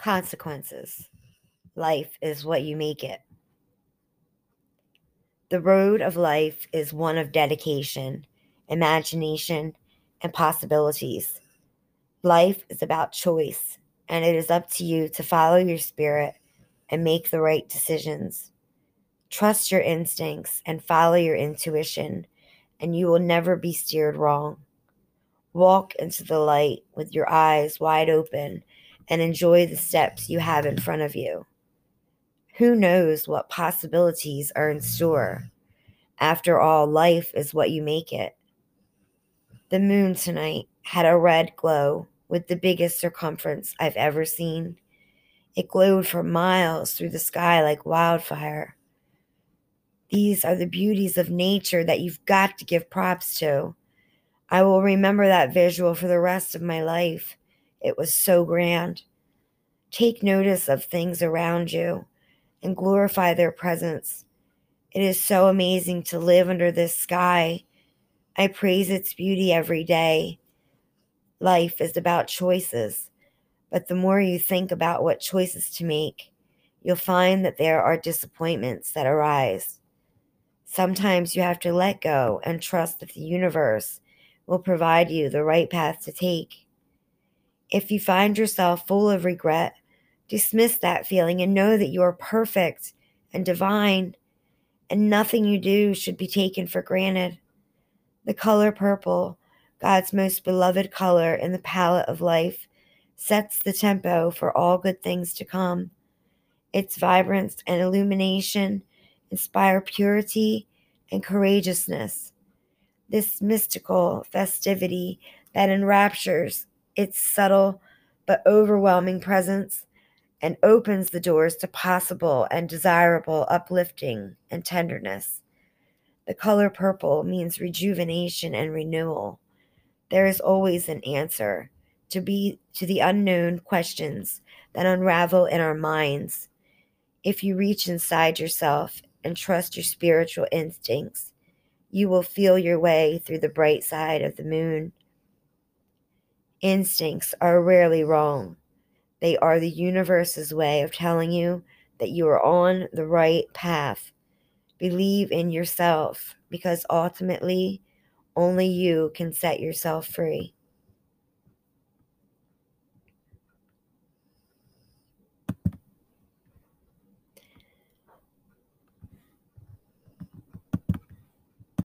consequences. Life is what you make it. The road of life is one of dedication, imagination, and possibilities. Life is about choice, and it is up to you to follow your spirit and make the right decisions. Trust your instincts and follow your intuition, and you will never be steered wrong. Walk into the light with your eyes wide open and enjoy the steps you have in front of you. Who knows what possibilities are in store? After all, life is what you make it. The moon tonight had a red glow with the biggest circumference I've ever seen. It glowed for miles through the sky like wildfire. These are the beauties of nature that you've got to give props to. I will remember that visual for the rest of my life. It was so grand. Take notice of things around you and glorify their presence. It is so amazing to live under this sky. I praise its beauty every day. Life is about choices, but the more you think about what choices to make, you'll find that there are disappointments that arise. Sometimes you have to let go and trust that the universe will provide you the right path to take. If you find yourself full of regret, dismiss that feeling and know that you are perfect and divine, and nothing you do should be taken for granted. The color purple, God's most beloved color in the palette of life, sets the tempo for all good things to come. Its vibrance and illumination inspire purity and courageousness this mystical festivity that enraptures its subtle but overwhelming presence and opens the doors to possible and desirable uplifting and tenderness. The color purple means rejuvenation and renewal. There is always an answer to be to the unknown questions that unravel in our minds. If you reach inside yourself and trust your spiritual instincts, you will feel your way through the bright side of the moon. Instincts are rarely wrong. They are the universe's way of telling you that you are on the right path. Believe in yourself because ultimately only you can set yourself free.